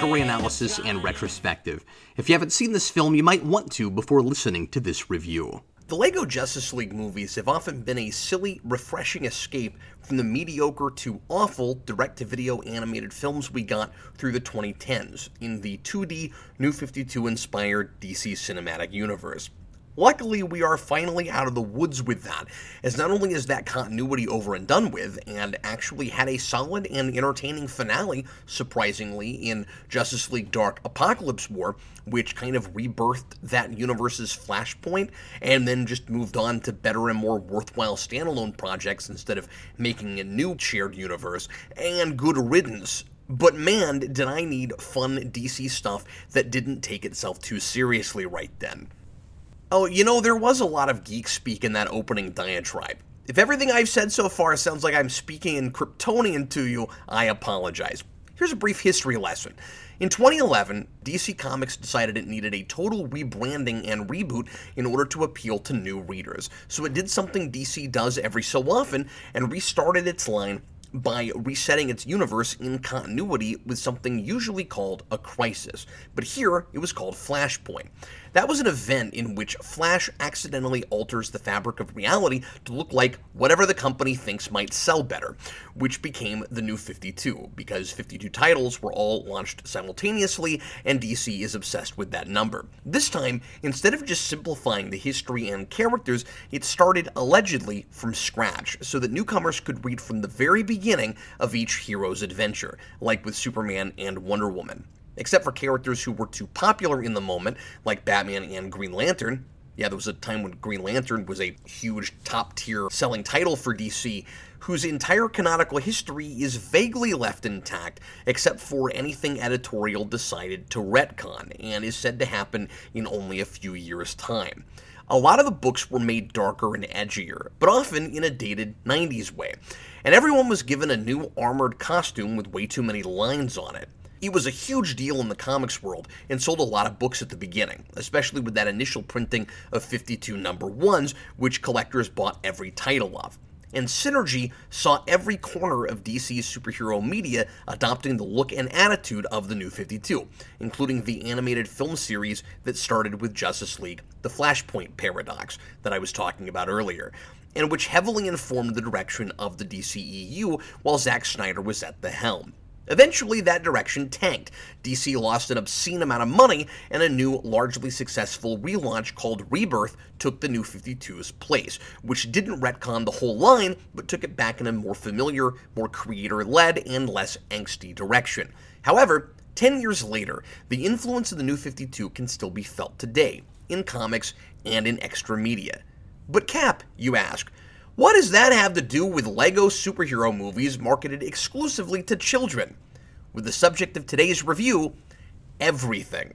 story analysis and retrospective. If you haven't seen this film, you might want to before listening to this review. The LEGO Justice League movies have often been a silly, refreshing escape from the mediocre to awful direct to video animated films we got through the 2010s in the 2D New 52 inspired DC cinematic universe. Luckily, we are finally out of the woods with that, as not only is that continuity over and done with, and actually had a solid and entertaining finale, surprisingly, in Justice League Dark Apokolips War, which kind of rebirthed that universe's Flashpoint, and then just moved on to better and more worthwhile standalone projects instead of making a new shared universe, and good riddance but man, did I need fun DC stuff that didn't take itself too seriously right then. Oh, you know, there was a lot of geek speak in that opening diatribe. If everything I've said so far sounds like I'm speaking in Kryptonian to you, I apologize. Here's a brief history lesson. In 2011, DC Comics decided it needed a total rebranding and reboot in order to appeal to new readers. So it did something DC does every so often and restarted its line by resetting its universe in continuity with something usually called a crisis. But here, it was called Flashpoint. That was an event in which Flash accidentally alters the fabric of reality to look like whatever the company thinks might sell better, which became the new 52, because 52 titles were all launched simultaneously, and DC is obsessed with that number. This time, instead of just simplifying the history and characters, it started allegedly from scratch, so that newcomers could read from the very beginning of each hero's adventure, like with Superman and Wonder Woman except for characters who were too popular in the moment, like Batman and Green Lantern. Yeah, there was a time when Green Lantern was a huge top tier selling title for DC, whose entire canonical history is vaguely left intact, except for anything editorial decided to retcon, and is said to happen in only a few years' time. A lot of the books were made darker and edgier, but often in a dated 90s way, and everyone was given a new armored costume with way too many lines on it. It was a huge deal in the comics world and sold a lot of books at the beginning, especially with that initial printing of 52 number ones, which collectors bought every title of. And Synergy saw every corner of DC's superhero media adopting the look and attitude of the New 52, including the animated film series that started with Justice League, the Flashpoint Paradox, that I was talking about earlier and which heavily informed the direction of the DCEU while Zack Snyder was at the helm. Eventually, that direction tanked. DC lost an obscene amount of money, and a new, largely successful relaunch called Rebirth took the New 52's place, which didn't retcon the whole line, but took it back in a more familiar, more creator led, and less angsty direction. However, 10 years later, the influence of the New 52 can still be felt today, in comics and in extra media. But Cap, you ask, what does that have to do with LEGO superhero movies marketed exclusively to children? With the subject of today's review, everything.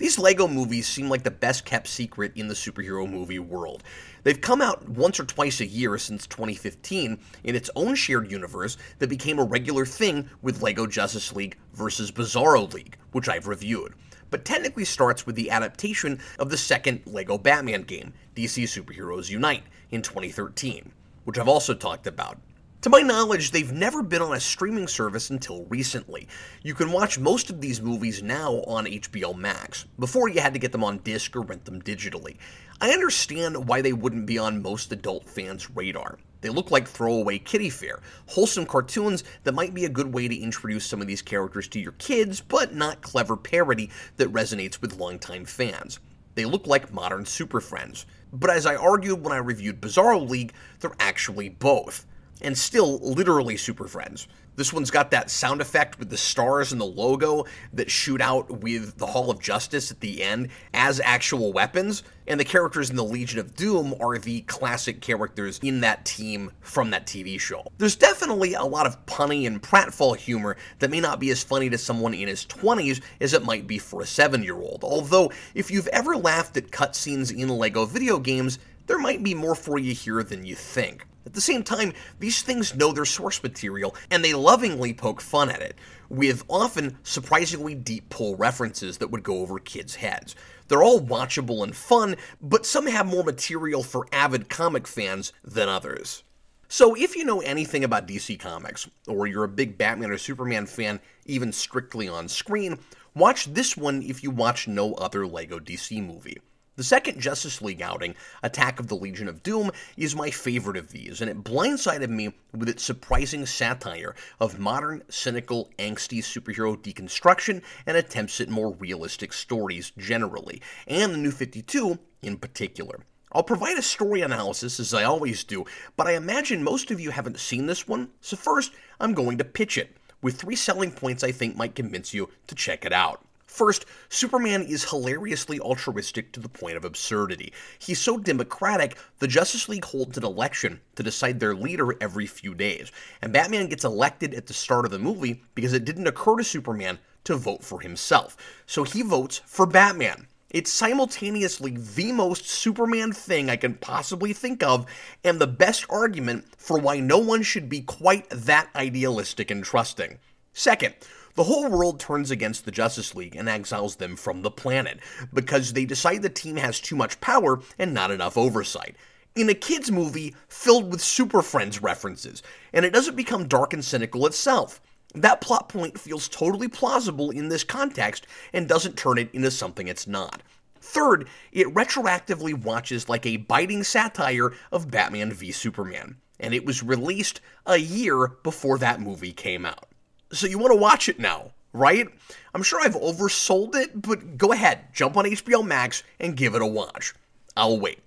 These LEGO movies seem like the best kept secret in the superhero movie world. They've come out once or twice a year since 2015 in its own shared universe that became a regular thing with LEGO Justice League versus Bizarro League, which I've reviewed. But technically starts with the adaptation of the second LEGO Batman game, DC Superheroes Unite, in 2013, which I've also talked about. To my knowledge, they've never been on a streaming service until recently. You can watch most of these movies now on HBO Max. Before, you had to get them on disc or rent them digitally. I understand why they wouldn't be on most adult fans' radar. They look like throwaway kiddie fare, wholesome cartoons that might be a good way to introduce some of these characters to your kids, but not clever parody that resonates with longtime fans. They look like modern Super Friends. But as I argued when I reviewed Bizarro League, they're actually both. And still, literally Super Friends. This one's got that sound effect with the stars and the logo that shoot out with the Hall of Justice at the end as actual weapons. And the characters in the Legion of Doom are the classic characters in that team from that TV show. There's definitely a lot of punny and pratfall humor that may not be as funny to someone in his 20s as it might be for a 7 year old. Although, if you've ever laughed at cutscenes in LEGO video games, there might be more for you here than you think. At the same time, these things know their source material, and they lovingly poke fun at it, with often surprisingly deep pull references that would go over kids' heads. They're all watchable and fun, but some have more material for avid comic fans than others. So, if you know anything about DC Comics, or you're a big Batman or Superman fan, even strictly on screen, watch this one if you watch no other LEGO DC movie. The second Justice League outing, Attack of the Legion of Doom, is my favorite of these, and it blindsided me with its surprising satire of modern, cynical, angsty superhero deconstruction and attempts at more realistic stories generally, and the New 52 in particular. I'll provide a story analysis as I always do, but I imagine most of you haven't seen this one, so first I'm going to pitch it with three selling points I think might convince you to check it out. First, Superman is hilariously altruistic to the point of absurdity. He's so democratic, the Justice League holds an election to decide their leader every few days, and Batman gets elected at the start of the movie because it didn't occur to Superman to vote for himself. So he votes for Batman. It's simultaneously the most Superman thing I can possibly think of, and the best argument for why no one should be quite that idealistic and trusting. Second, the whole world turns against the Justice League and exiles them from the planet because they decide the team has too much power and not enough oversight. In a kids' movie filled with Super Friends references, and it doesn't become dark and cynical itself. That plot point feels totally plausible in this context and doesn't turn it into something it's not. Third, it retroactively watches like a biting satire of Batman v Superman, and it was released a year before that movie came out. So you want to watch it now, right? I'm sure I've oversold it, but go ahead, jump on HBO Max and give it a watch. I'll wait.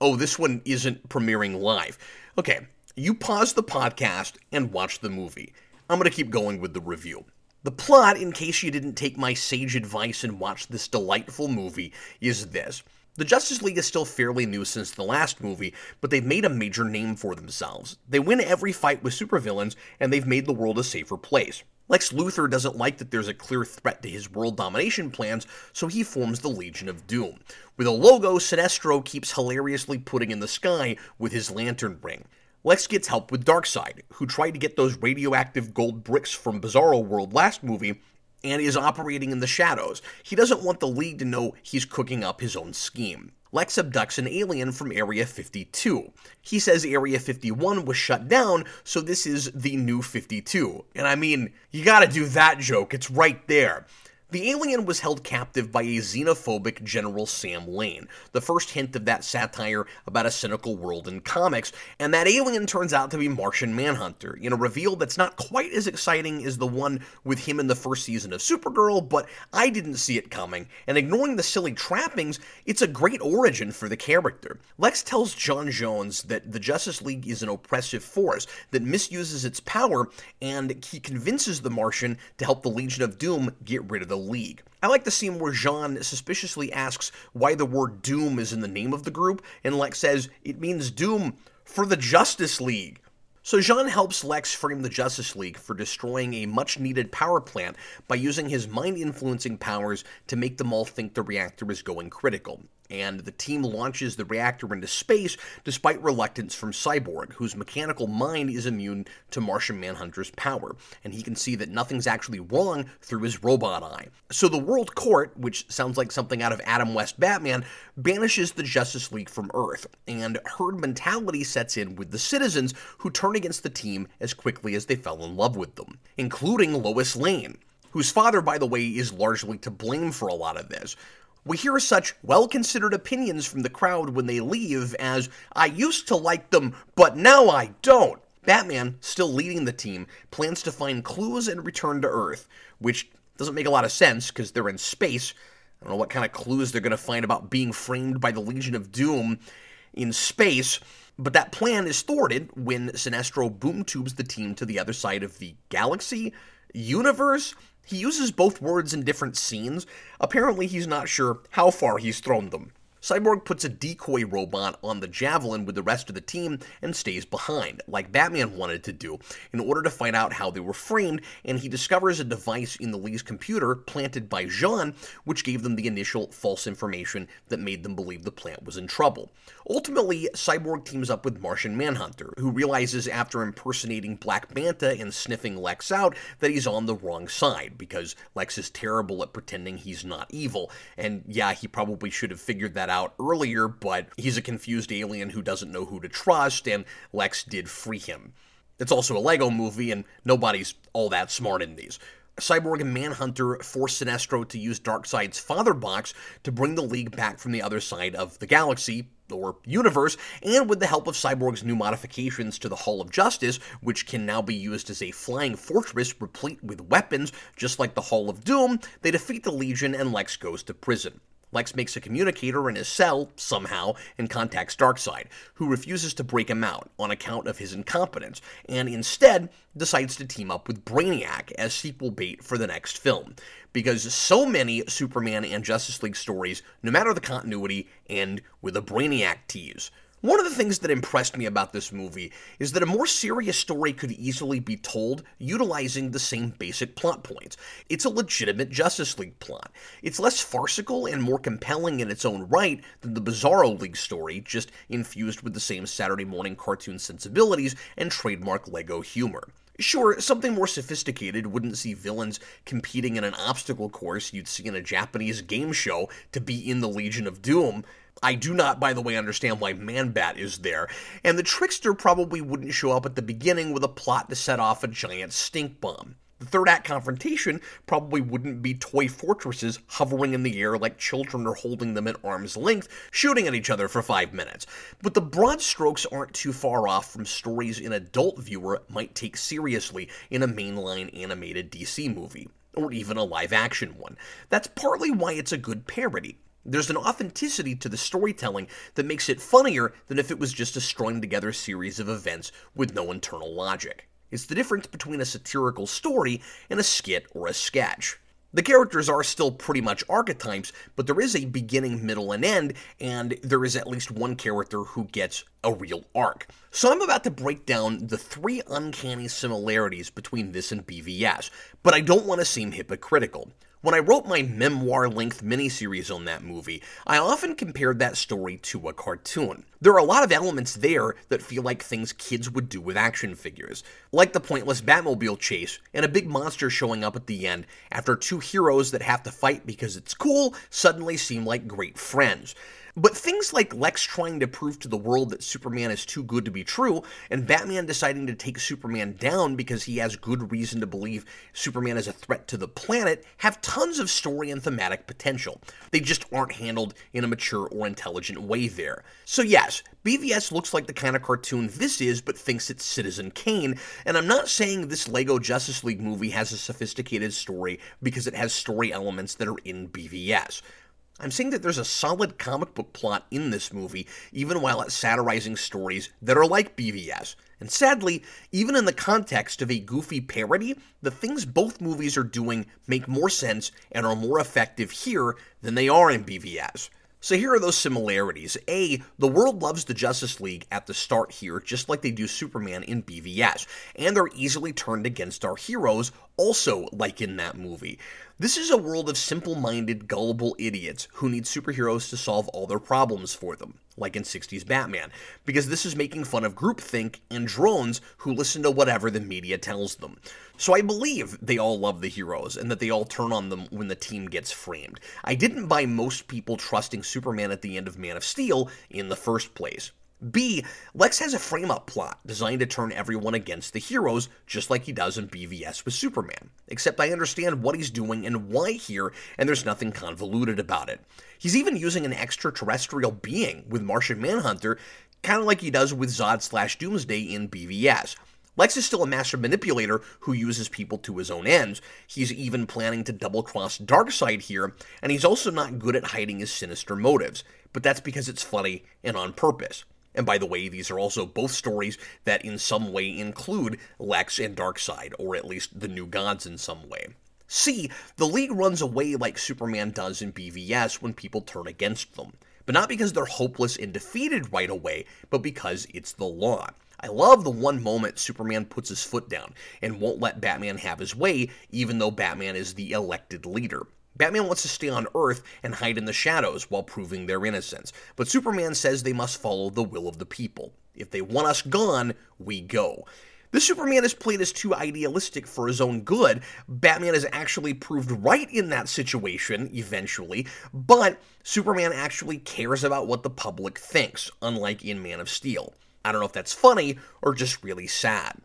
Oh, this one isn't premiering live. Okay, you pause the podcast and watch the movie. I'm going to keep going with the review. The plot, in case you didn't take my sage advice and watch this delightful movie, is this. The Justice League is still fairly new since the last movie, but they've made a major name for themselves. They win every fight with supervillains, and they've made the world a safer place. Lex Luthor doesn't like that there's a clear threat to his world domination plans, so he forms the Legion of Doom. With a logo Sinestro keeps hilariously putting in the sky with his lantern ring. Lex gets help with Darkseid, who tried to get those radioactive gold bricks from Bizarro World last movie and is operating in the shadows. He doesn't want the League to know he's cooking up his own scheme. Lex abducts an alien from Area 52. He says Area 51 was shut down, so this is the new 52. And I mean, you gotta do that joke, it's right there. The alien was held captive by a xenophobic General Sam Lane, the first hint of that satire about a cynical world in comics, and that alien turns out to be Martian Manhunter, in a reveal that's not quite as exciting as the one with him in the first season of Supergirl, but I didn't see it coming, and ignoring the silly trappings, it's a great origin for the character. Lex tells J'onn J'onzz that the Justice League is an oppressive force that misuses its power, and he convinces the Martian to help the Legion of Doom get rid of the league. I like the scene where J'onn suspiciously asks why the word Doom is in the name of the group, and Lex says it means Doom for the Justice League. So J'onn helps Lex frame the Justice League for destroying a much needed power plant by using his mind influencing powers to make them all think the reactor is going critical and the team launches the reactor into space despite reluctance from Cyborg, whose mechanical mind is immune to Martian Manhunter's power, and he can see that nothing's actually wrong through his robot eye. So the World Court, which sounds like something out of Adam West Batman, banishes the Justice League from Earth, and herd mentality sets in with the citizens who turn against the team as quickly as they fell in love with them, including Lois Lane whose father, by the way, is largely to blame for a lot of this. We hear such well considered opinions from the crowd when they leave as, I used to like them, but now I don't. Batman, still leading the team, plans to find clues and return to Earth, which doesn't make a lot of sense because they're in space. I don't know what kind of clues they're going to find about being framed by the Legion of Doom in space, but that plan is thwarted when Sinestro boom tubes the team to the other side of the galaxy, universe, he uses both words in different scenes. Apparently, he's not sure how far he's thrown them. Cyborg puts a decoy robot on the Javelin with the rest of the team and stays behind, like Batman wanted to do, in order to find out how they were framed, and he discovers a device in the League's computer planted by J'onn, which gave them the initial false information that made them believe the plant was in trouble. Ultimately, Cyborg teams up with Martian Manhunter, who realizes after impersonating Black Manta and sniffing Lex out that he's on the wrong side, because Lex is terrible at pretending he's not evil, and yeah, he probably should have figured that that out earlier, but he's a confused alien who doesn't know who to trust, and Lex did free him. It's also a Lego movie, and nobody's all that smart in these. Cyborg and Manhunter force Sinestro to use Darkseid's father box to bring the League back from the other side of the galaxy, or universe, and with the help of Cyborg's new modifications to the Hall of Justice, which can now be used as a flying fortress replete with weapons, just like the Hall of Doom, they defeat the Legion and Lex goes to prison. Lex makes a communicator in his cell, somehow, and contacts Darkseid, who refuses to break him out on account of his incompetence, and instead decides to team up with Brainiac as sequel bait for the next film. Because so many Superman and Justice League stories, no matter the continuity, end with a Brainiac tease. One of the things that impressed me about this movie is that a more serious story could easily be told utilizing the same basic plot points. It's a legitimate Justice League plot. It's less farcical and more compelling in its own right than the Bizarro League story, just infused with the same Saturday morning cartoon sensibilities and trademark Lego humor. Sure, something more sophisticated wouldn't see villains competing in an obstacle course you'd see in a Japanese game show to be in the Legion of Doom, I do not, by the way, understand why Man-Bat is there, and the Trickster probably wouldn't show up at the beginning with a plot to set off a giant stink bomb. The third act confrontation probably wouldn't be toy fortresses hovering in the air like children are holding them at arm's length, shooting at each other for five minutes. But the broad strokes aren't too far off from stories an adult viewer might take seriously in a mainline animated DC movie, or even a live action one. That's partly why it's a good parody. There's an authenticity to the storytelling that makes it funnier than if it was just a strung together series of events with no internal logic. It's the difference between a satirical story and a skit or a sketch. The characters are still pretty much archetypes, but there is a beginning, middle, and end, and there is at least one character who gets a real arc. So I'm about to break down the three uncanny similarities between this and BVS, but I don't want to seem hypocritical. When I wrote my memoir length miniseries on that movie, I often compared that story to a cartoon. There are a lot of elements there that feel like things kids would do with action figures, like the pointless Batmobile chase and a big monster showing up at the end after two heroes that have to fight because it's cool suddenly seem like great friends. But things like Lex trying to prove to the world that Superman is too good to be true, and Batman deciding to take Superman down because he has good reason to believe Superman is a threat to the planet, have tons of story and thematic potential. They just aren't handled in a mature or intelligent way there. So, yes, BVS looks like the kind of cartoon this is, but thinks it's Citizen Kane, and I'm not saying this LEGO Justice League movie has a sophisticated story because it has story elements that are in BVS. I'm saying that there's a solid comic book plot in this movie, even while it's satirizing stories that are like BVS. And sadly, even in the context of a goofy parody, the things both movies are doing make more sense and are more effective here than they are in BVS. So here are those similarities. A, the world loves the Justice League at the start here, just like they do Superman in BVS, and they're easily turned against our heroes, also like in that movie. This is a world of simple minded, gullible idiots who need superheroes to solve all their problems for them, like in 60s Batman, because this is making fun of groupthink and drones who listen to whatever the media tells them. So I believe they all love the heroes and that they all turn on them when the team gets framed. I didn't buy most people trusting Superman at the end of Man of Steel in the first place. B. Lex has a frame up plot designed to turn everyone against the heroes, just like he does in BVS with Superman. Except I understand what he's doing and why here, and there's nothing convoluted about it. He's even using an extraterrestrial being with Martian Manhunter, kind of like he does with Zod slash Doomsday in BVS. Lex is still a master manipulator who uses people to his own ends. He's even planning to double cross Darkseid here, and he's also not good at hiding his sinister motives, but that's because it's funny and on purpose. And by the way, these are also both stories that in some way include Lex and Darkseid, or at least the new gods in some way. C. The League runs away like Superman does in BVS when people turn against them. But not because they're hopeless and defeated right away, but because it's the law. I love the one moment Superman puts his foot down and won't let Batman have his way, even though Batman is the elected leader. Batman wants to stay on Earth and hide in the shadows while proving their innocence, but Superman says they must follow the will of the people. If they want us gone, we go. The Superman is played as too idealistic for his own good. Batman is actually proved right in that situation, eventually, but Superman actually cares about what the public thinks, unlike in Man of Steel. I don't know if that's funny or just really sad.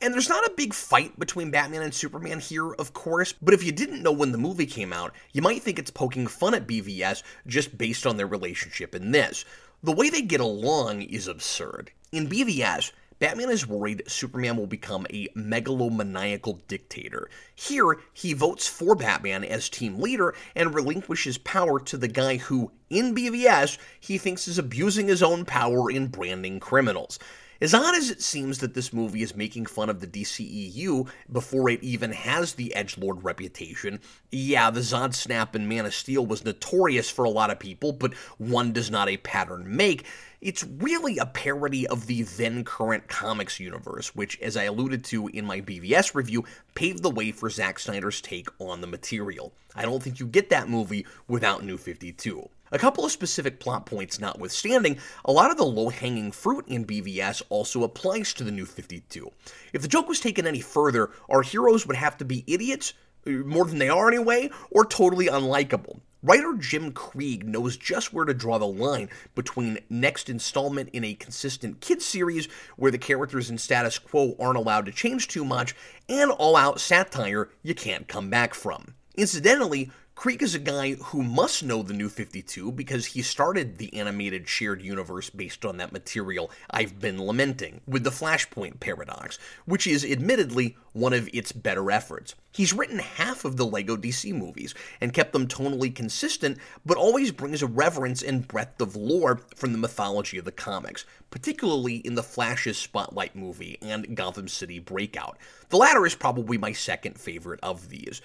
And there's not a big fight between Batman and Superman here, of course, but if you didn't know when the movie came out, you might think it's poking fun at BVS just based on their relationship in this. The way they get along is absurd. In BVS, Batman is worried Superman will become a megalomaniacal dictator. Here, he votes for Batman as team leader and relinquishes power to the guy who, in BVS, he thinks is abusing his own power in branding criminals. As odd as it seems that this movie is making fun of the DCEU before it even has the edgelord reputation, yeah, the Zod snap in Man of Steel was notorious for a lot of people, but one does not a pattern make. It's really a parody of the then current comics universe, which, as I alluded to in my BVS review, paved the way for Zack Snyder's take on the material. I don't think you get that movie without New 52. A couple of specific plot points notwithstanding, a lot of the low hanging fruit in BVS also applies to the New 52. If the joke was taken any further, our heroes would have to be idiots, uh, more than they are anyway, or totally unlikable. Writer Jim Krieg knows just where to draw the line between next installment in a consistent kids series where the characters in status quo aren't allowed to change too much and all out satire you can't come back from. Incidentally, Krieg is a guy who must know the new 52 because he started the animated shared universe based on that material I've been lamenting, with the Flashpoint paradox, which is admittedly one of its better efforts. He's written half of the LEGO DC movies and kept them tonally consistent, but always brings a reverence and breadth of lore from the mythology of the comics, particularly in the Flash's Spotlight movie and Gotham City Breakout. The latter is probably my second favorite of these.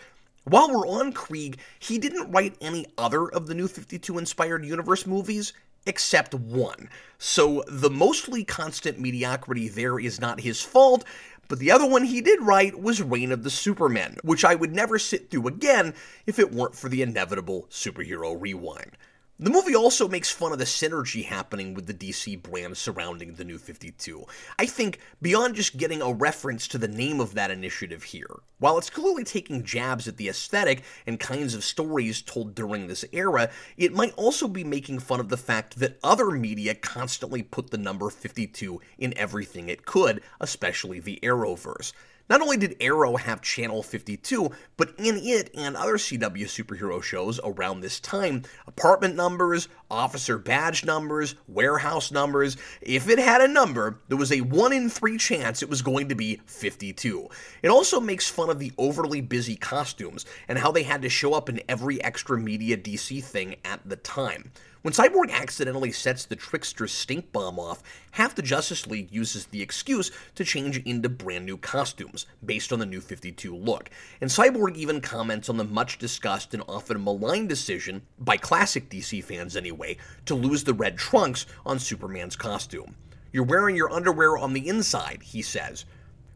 While we're on Krieg, he didn't write any other of the New 52 inspired universe movies except one. So the mostly constant mediocrity there is not his fault, but the other one he did write was Reign of the Supermen, which I would never sit through again if it weren't for the inevitable superhero rewind. The movie also makes fun of the synergy happening with the DC brand surrounding the New 52. I think beyond just getting a reference to the name of that initiative here, while it's clearly taking jabs at the aesthetic and kinds of stories told during this era, it might also be making fun of the fact that other media constantly put the number 52 in everything it could, especially the Arrowverse. Not only did Arrow have Channel 52, but in it and other CW superhero shows around this time, apartment numbers, officer badge numbers, warehouse numbers, if it had a number, there was a 1 in 3 chance it was going to be 52. It also makes fun of the overly busy costumes and how they had to show up in every extra media DC thing at the time. When Cyborg accidentally sets the Trickster stink bomb off, half the Justice League uses the excuse to change into brand new costumes, based on the new 52 look. And Cyborg even comments on the much discussed and often maligned decision, by classic DC fans anyway, to lose the red trunks on Superman's costume. You're wearing your underwear on the inside, he says.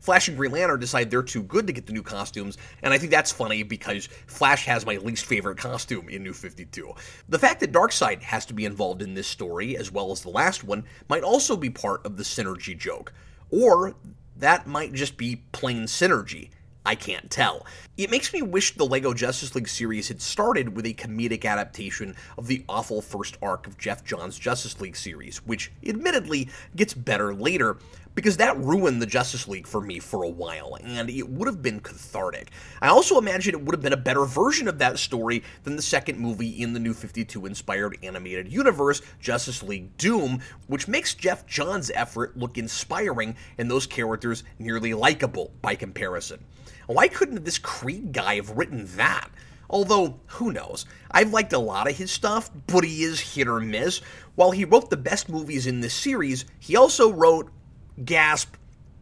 Flash and Green Lantern decide they're too good to get the new costumes, and I think that's funny because Flash has my least favorite costume in New 52. The fact that Darkseid has to be involved in this story, as well as the last one, might also be part of the synergy joke. Or that might just be plain synergy. I can't tell. It makes me wish the LEGO Justice League series had started with a comedic adaptation of the awful first arc of Geoff Johns' Justice League series, which admittedly gets better later, because that ruined the Justice League for me for a while, and it would have been cathartic. I also imagine it would have been a better version of that story than the second movie in the New 52 inspired animated universe, Justice League Doom, which makes Geoff Johns' effort look inspiring and those characters nearly likable by comparison. Why couldn't this Krieg guy have written that? Although, who knows? I've liked a lot of his stuff, but he is hit or miss. While he wrote the best movies in this series, he also wrote, gasp,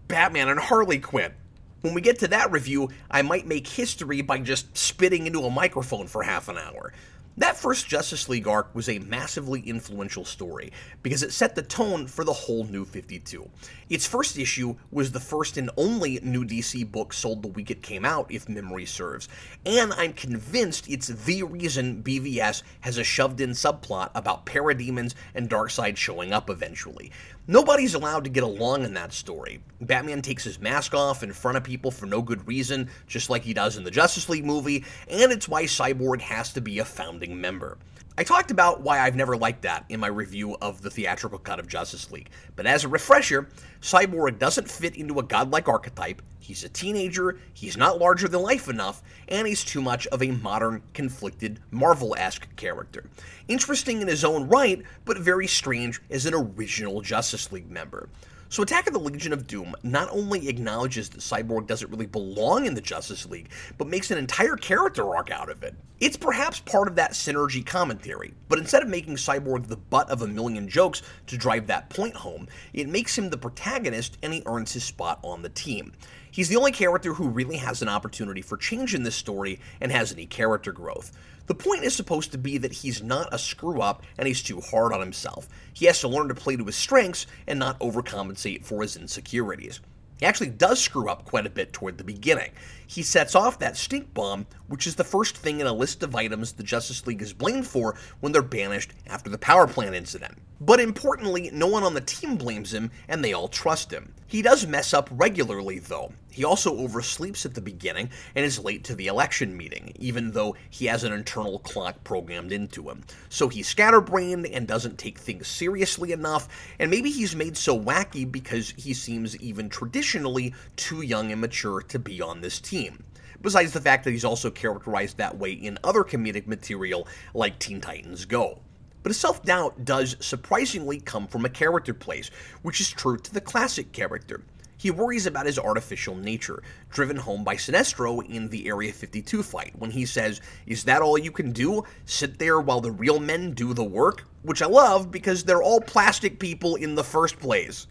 Batman and Harley Quinn. When we get to that review, I might make history by just spitting into a microphone for half an hour. That first Justice League arc was a massively influential story because it set the tone for the whole New 52. Its first issue was the first and only new DC book sold the week it came out, if memory serves, and I'm convinced it's the reason BVS has a shoved in subplot about parademons and Darkseid showing up eventually. Nobody's allowed to get along in that story. Batman takes his mask off in front of people for no good reason, just like he does in the Justice League movie, and it's why Cyborg has to be a founding member. I talked about why I've never liked that in my review of the theatrical cut of Justice League, but as a refresher, Cyborg doesn't fit into a godlike archetype, he's a teenager, he's not larger than life enough, and he's too much of a modern, conflicted, Marvel esque character. Interesting in his own right, but very strange as an original Justice League member. So, Attack of the Legion of Doom not only acknowledges that Cyborg doesn't really belong in the Justice League, but makes an entire character arc out of it. It's perhaps part of that synergy commentary, but instead of making Cyborg the butt of a million jokes to drive that point home, it makes him the protagonist and he earns his spot on the team. He's the only character who really has an opportunity for change in this story and has any character growth. The point is supposed to be that he's not a screw up and he's too hard on himself. He has to learn to play to his strengths and not overcompensate for his insecurities. He actually does screw up quite a bit toward the beginning. He sets off that stink bomb, which is the first thing in a list of items the Justice League is blamed for when they're banished after the power plant incident. But importantly, no one on the team blames him, and they all trust him. He does mess up regularly, though. He also oversleeps at the beginning and is late to the election meeting, even though he has an internal clock programmed into him. So he's scatterbrained and doesn't take things seriously enough, and maybe he's made so wacky because he seems even traditionally too young and mature to be on this team besides the fact that he's also characterized that way in other comedic material like Teen Titans Go. But self doubt does surprisingly come from a character place, which is true to the classic character. He worries about his artificial nature, driven home by Sinestro in the Area 52 fight, when he says, Is that all you can do? Sit there while the real men do the work? Which I love because they're all plastic people in the first place.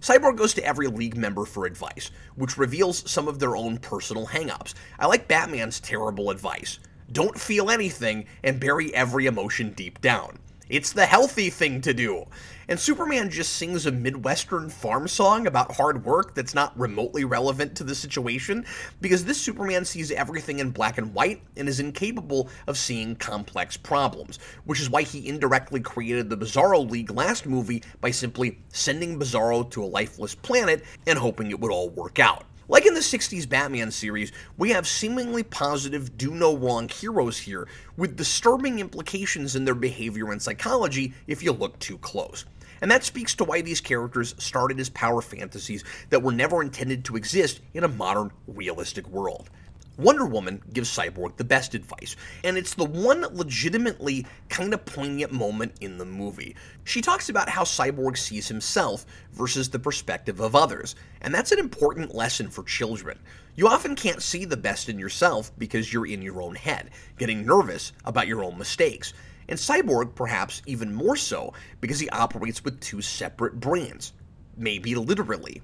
Cyborg goes to every League member for advice, which reveals some of their own personal hangups. I like Batman's terrible advice don't feel anything and bury every emotion deep down. It's the healthy thing to do. And Superman just sings a Midwestern farm song about hard work that's not remotely relevant to the situation because this Superman sees everything in black and white and is incapable of seeing complex problems, which is why he indirectly created the Bizarro League last movie by simply sending Bizarro to a lifeless planet and hoping it would all work out. Like in the 60s Batman series, we have seemingly positive, do no wrong heroes here, with disturbing implications in their behavior and psychology if you look too close. And that speaks to why these characters started as power fantasies that were never intended to exist in a modern, realistic world. Wonder Woman gives Cyborg the best advice, and it's the one legitimately kind of poignant moment in the movie. She talks about how Cyborg sees himself versus the perspective of others, and that's an important lesson for children. You often can't see the best in yourself because you're in your own head, getting nervous about your own mistakes. And Cyborg, perhaps even more so, because he operates with two separate brains. Maybe literally.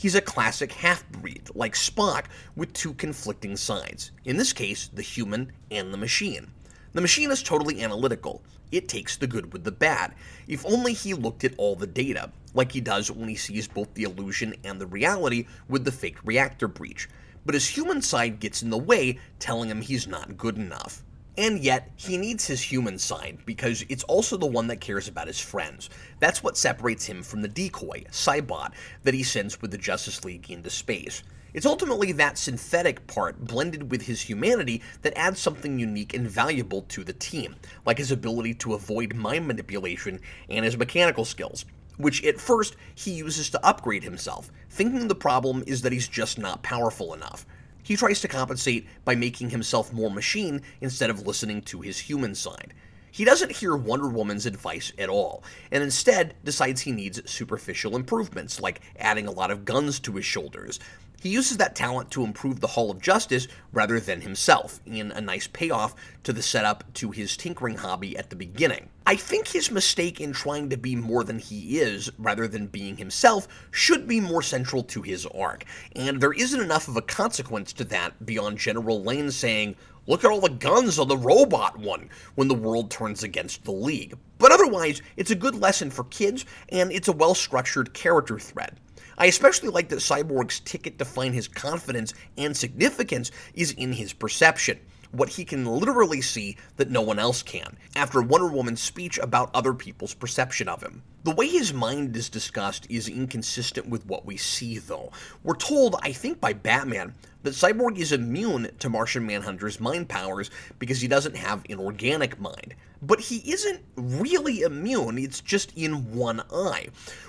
He's a classic half breed, like Spock, with two conflicting sides. In this case, the human and the machine. The machine is totally analytical. It takes the good with the bad. If only he looked at all the data, like he does when he sees both the illusion and the reality with the fake reactor breach. But his human side gets in the way, telling him he's not good enough. And yet, he needs his human side because it's also the one that cares about his friends. That's what separates him from the decoy, Cybot, that he sends with the Justice League into space. It's ultimately that synthetic part blended with his humanity that adds something unique and valuable to the team, like his ability to avoid mind manipulation and his mechanical skills, which at first he uses to upgrade himself, thinking the problem is that he's just not powerful enough. He tries to compensate by making himself more machine instead of listening to his human side. He doesn't hear Wonder Woman's advice at all, and instead decides he needs superficial improvements, like adding a lot of guns to his shoulders. He uses that talent to improve the Hall of Justice rather than himself, in a nice payoff to the setup to his tinkering hobby at the beginning. I think his mistake in trying to be more than he is, rather than being himself, should be more central to his arc, and there isn't enough of a consequence to that beyond General Lane saying, Look at all the guns on the robot one when the world turns against the League. But otherwise, it's a good lesson for kids, and it's a well structured character thread. I especially like that Cyborg's ticket to find his confidence and significance is in his perception what he can literally see that no one else can, after Wonder Woman's speech about other people's perception of him. The way his mind is discussed is inconsistent with what we see, though. We're told, I think by Batman, that Cyborg is immune to Martian Manhunter's mind powers because he doesn't have an organic mind. But he isn't really immune, it's just in one eye,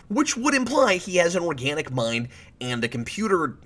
which would imply he has an organic mind and a computer.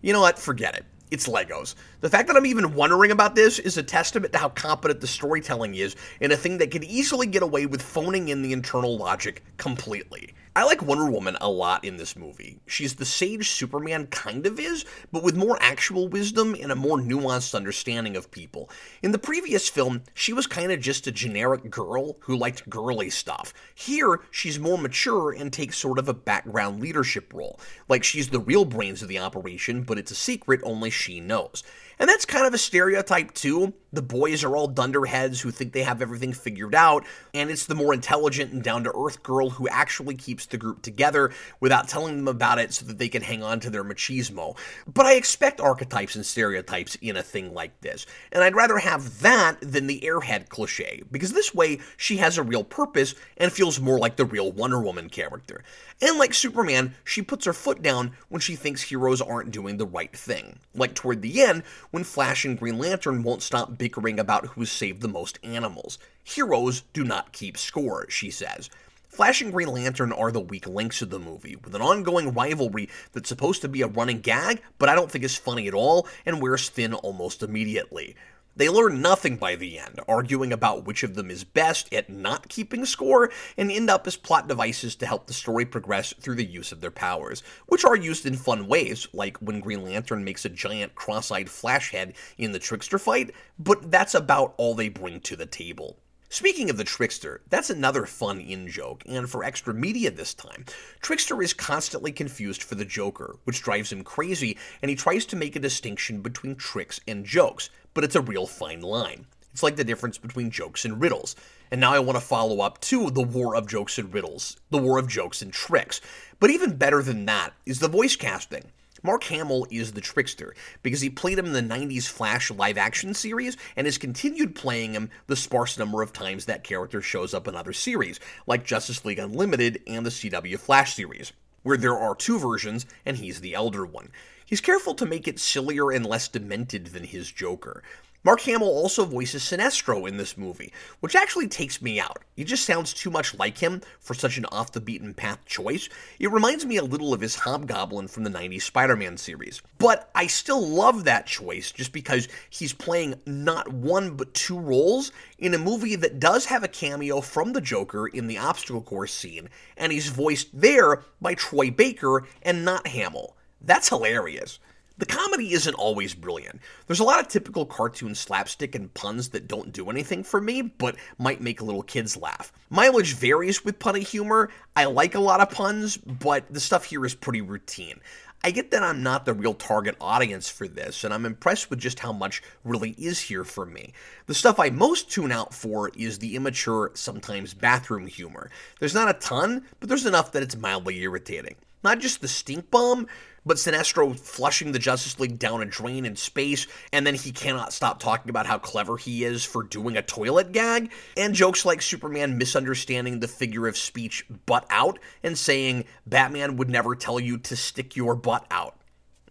You know what? Forget it. It's Legos. The fact that I'm even wondering about this is a testament to how competent the storytelling is in a thing that could easily get away with phoning in the internal logic completely. I like Wonder Woman a lot in this movie. She's the sage Superman kind of is, but with more actual wisdom and a more nuanced understanding of people. In the previous film, she was kind of just a generic girl who liked girly stuff. Here, she's more mature and takes sort of a background leadership role. Like she's the real brains of the operation, but it's a secret only she knows. And that's kind of a stereotype too. The boys are all dunderheads who think they have everything figured out, and it's the more intelligent and down to earth girl who actually keeps the group together without telling them about it so that they can hang on to their machismo. But I expect archetypes and stereotypes in a thing like this, and I'd rather have that than the airhead cliche, because this way she has a real purpose and feels more like the real Wonder Woman character. And like Superman, she puts her foot down when she thinks heroes aren't doing the right thing. Like toward the end, when Flash and Green Lantern won't stop bickering about who's saved the most animals. Heroes do not keep score, she says. Flash and Green Lantern are the weak links of the movie, with an ongoing rivalry that's supposed to be a running gag, but I don't think is funny at all and wears thin almost immediately. They learn nothing by the end, arguing about which of them is best at not keeping score, and end up as plot devices to help the story progress through the use of their powers, which are used in fun ways, like when Green Lantern makes a giant cross eyed flash head in the Trickster fight, but that's about all they bring to the table. Speaking of the Trickster, that's another fun in joke, and for extra media this time. Trickster is constantly confused for the Joker, which drives him crazy, and he tries to make a distinction between tricks and jokes, but it's a real fine line. It's like the difference between jokes and riddles. And now I want to follow up to the war of jokes and riddles, the war of jokes and tricks. But even better than that is the voice casting. Mark Hamill is the trickster because he played him in the 90s Flash live action series and has continued playing him the sparse number of times that character shows up in other series, like Justice League Unlimited and the CW Flash series, where there are two versions and he's the elder one. He's careful to make it sillier and less demented than his Joker. Mark Hamill also voices Sinestro in this movie, which actually takes me out. He just sounds too much like him for such an off the beaten path choice. It reminds me a little of his Hobgoblin from the 90s Spider Man series. But I still love that choice just because he's playing not one but two roles in a movie that does have a cameo from the Joker in the obstacle course scene, and he's voiced there by Troy Baker and not Hamill. That's hilarious. The comedy isn't always brilliant. There's a lot of typical cartoon slapstick and puns that don't do anything for me, but might make little kids laugh. Mileage varies with punny humor. I like a lot of puns, but the stuff here is pretty routine. I get that I'm not the real target audience for this, and I'm impressed with just how much really is here for me. The stuff I most tune out for is the immature, sometimes bathroom humor. There's not a ton, but there's enough that it's mildly irritating. Not just the stink bomb, but Sinestro flushing the Justice League down a drain in space, and then he cannot stop talking about how clever he is for doing a toilet gag, and jokes like Superman misunderstanding the figure of speech butt out and saying Batman would never tell you to stick your butt out.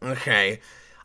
Okay.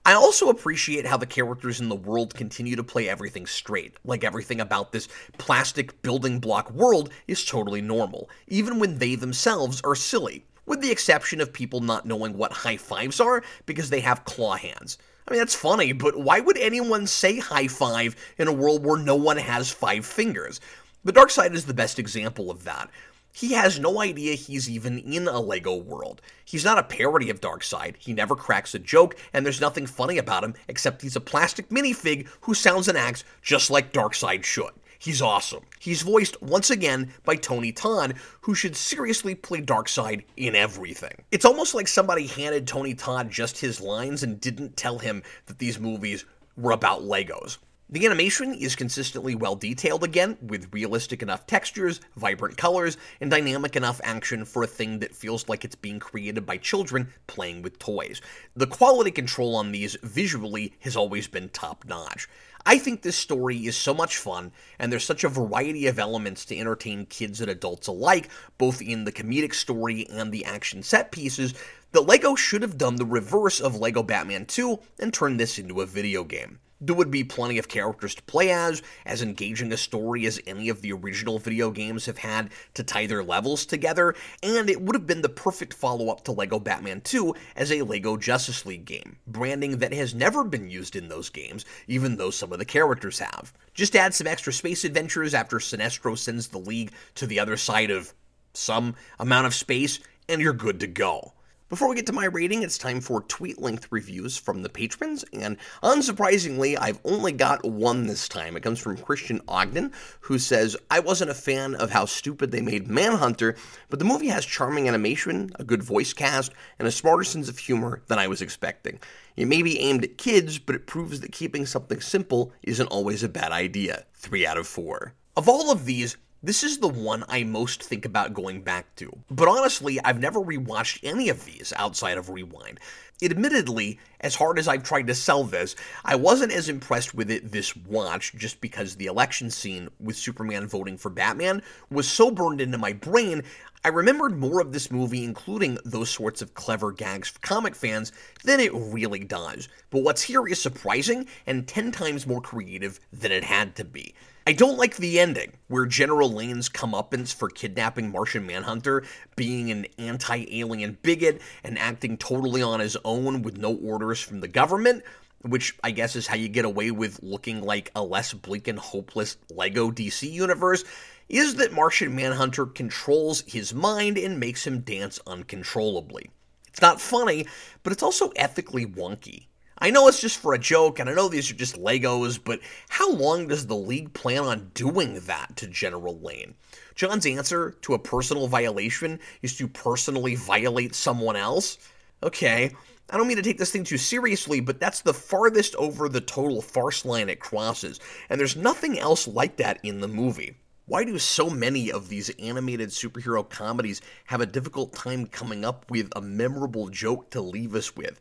I also appreciate how the characters in the world continue to play everything straight. Like everything about this plastic building block world is totally normal, even when they themselves are silly with the exception of people not knowing what high fives are because they have claw hands. I mean, that's funny, but why would anyone say high five in a world where no one has five fingers? The Darkseid is the best example of that. He has no idea he's even in a Lego world. He's not a parody of Darkseid, he never cracks a joke, and there's nothing funny about him except he's a plastic minifig who sounds and acts just like Darkseid should. He's awesome. He's voiced once again by Tony Todd, who should seriously play Darkseid in everything. It's almost like somebody handed Tony Todd just his lines and didn't tell him that these movies were about Legos. The animation is consistently well detailed again, with realistic enough textures, vibrant colors, and dynamic enough action for a thing that feels like it's being created by children playing with toys. The quality control on these visually has always been top notch. I think this story is so much fun, and there's such a variety of elements to entertain kids and adults alike, both in the comedic story and the action set pieces, that LEGO should have done the reverse of LEGO Batman 2 and turned this into a video game. There would be plenty of characters to play as, as engaging a story as any of the original video games have had to tie their levels together, and it would have been the perfect follow up to LEGO Batman 2 as a LEGO Justice League game, branding that has never been used in those games, even though some of the characters have. Just add some extra space adventures after Sinestro sends the League to the other side of some amount of space, and you're good to go. Before we get to my rating, it's time for tweet length reviews from the patrons, and unsurprisingly, I've only got one this time. It comes from Christian Ogden, who says, I wasn't a fan of how stupid they made Manhunter, but the movie has charming animation, a good voice cast, and a smarter sense of humor than I was expecting. It may be aimed at kids, but it proves that keeping something simple isn't always a bad idea. 3 out of 4. Of all of these, this is the one I most think about going back to. But honestly, I've never rewatched any of these outside of Rewind. Admittedly, as hard as I've tried to sell this, I wasn't as impressed with it this watch just because the election scene with Superman voting for Batman was so burned into my brain, I remembered more of this movie, including those sorts of clever gags for comic fans, than it really does. But what's here is surprising and 10 times more creative than it had to be. I don't like the ending, where General Lane's comeuppance for kidnapping Martian Manhunter, being an anti alien bigot, and acting totally on his own with no orders from the government, which I guess is how you get away with looking like a less bleak and hopeless LEGO DC universe, is that Martian Manhunter controls his mind and makes him dance uncontrollably. It's not funny, but it's also ethically wonky. I know it's just for a joke, and I know these are just Legos, but how long does the league plan on doing that to General Lane? J'onn's answer to a personal violation is to personally violate someone else? Okay, I don't mean to take this thing too seriously, but that's the farthest over the total farce line it crosses, and there's nothing else like that in the movie. Why do so many of these animated superhero comedies have a difficult time coming up with a memorable joke to leave us with?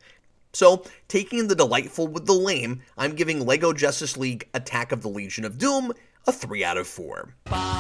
So, taking the delightful with the lame, I'm giving LEGO Justice League Attack of the Legion of Doom a 3 out of 4. Ba,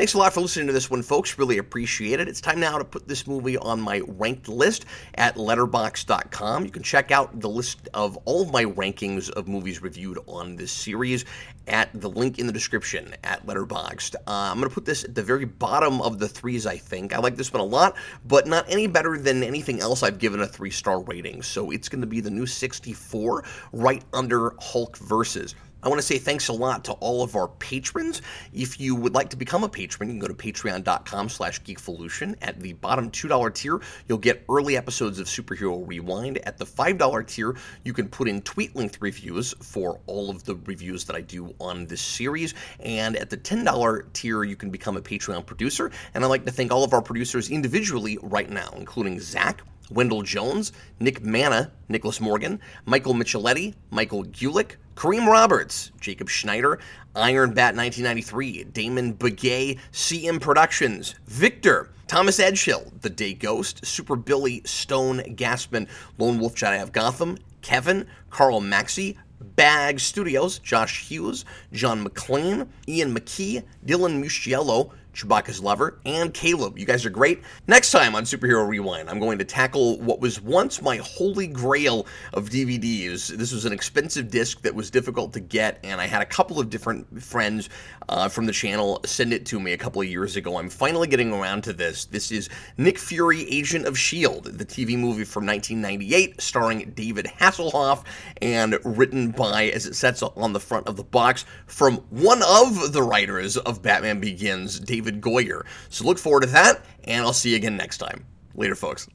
Thanks a lot for listening to this one, folks. Really appreciate it. It's time now to put this movie on my ranked list at letterboxd.com. You can check out the list of all of my rankings of movies reviewed on this series at the link in the description at Letterboxd. Uh, I'm going to put this at the very bottom of the threes, I think. I like this one a lot, but not any better than anything else I've given a three star rating. So it's going to be the new 64 right under Hulk Versus. I want to say thanks a lot to all of our patrons. If you would like to become a patron, you can go to patreon.com slash geekvolution. At the bottom $2 tier, you'll get early episodes of Superhero Rewind. At the $5 tier, you can put in tweet-length reviews for all of the reviews that I do on this series. And at the $10 tier, you can become a Patreon producer. And I'd like to thank all of our producers individually right now, including Zach, Wendell Jones, Nick Manna, Nicholas Morgan, Michael Micheletti, Michael Gulick, Kareem Roberts, Jacob Schneider, Iron Bat 1993, Damon Begay, CM Productions, Victor, Thomas Edgehill, The Day Ghost, Super Billy, Stone, Gaspin, Lone Wolf Jedi of Gotham, Kevin, Carl Maxey, Bag Studios, Josh Hughes, John McLean, Ian McKee, Dylan Musciello, Chewbacca's lover, and Caleb. You guys are great. Next time on Superhero Rewind, I'm going to tackle what was once my holy grail of DVDs. This was an expensive disc that was difficult to get, and I had a couple of different friends uh, from the channel send it to me a couple of years ago. I'm finally getting around to this. This is Nick Fury, Agent of S.H.I.E.L.D., the TV movie from 1998, starring David Hasselhoff, and written by, as it says on the front of the box, from one of the writers of Batman Begins, David Goyer. So look forward to that, and I'll see you again next time. Later, folks.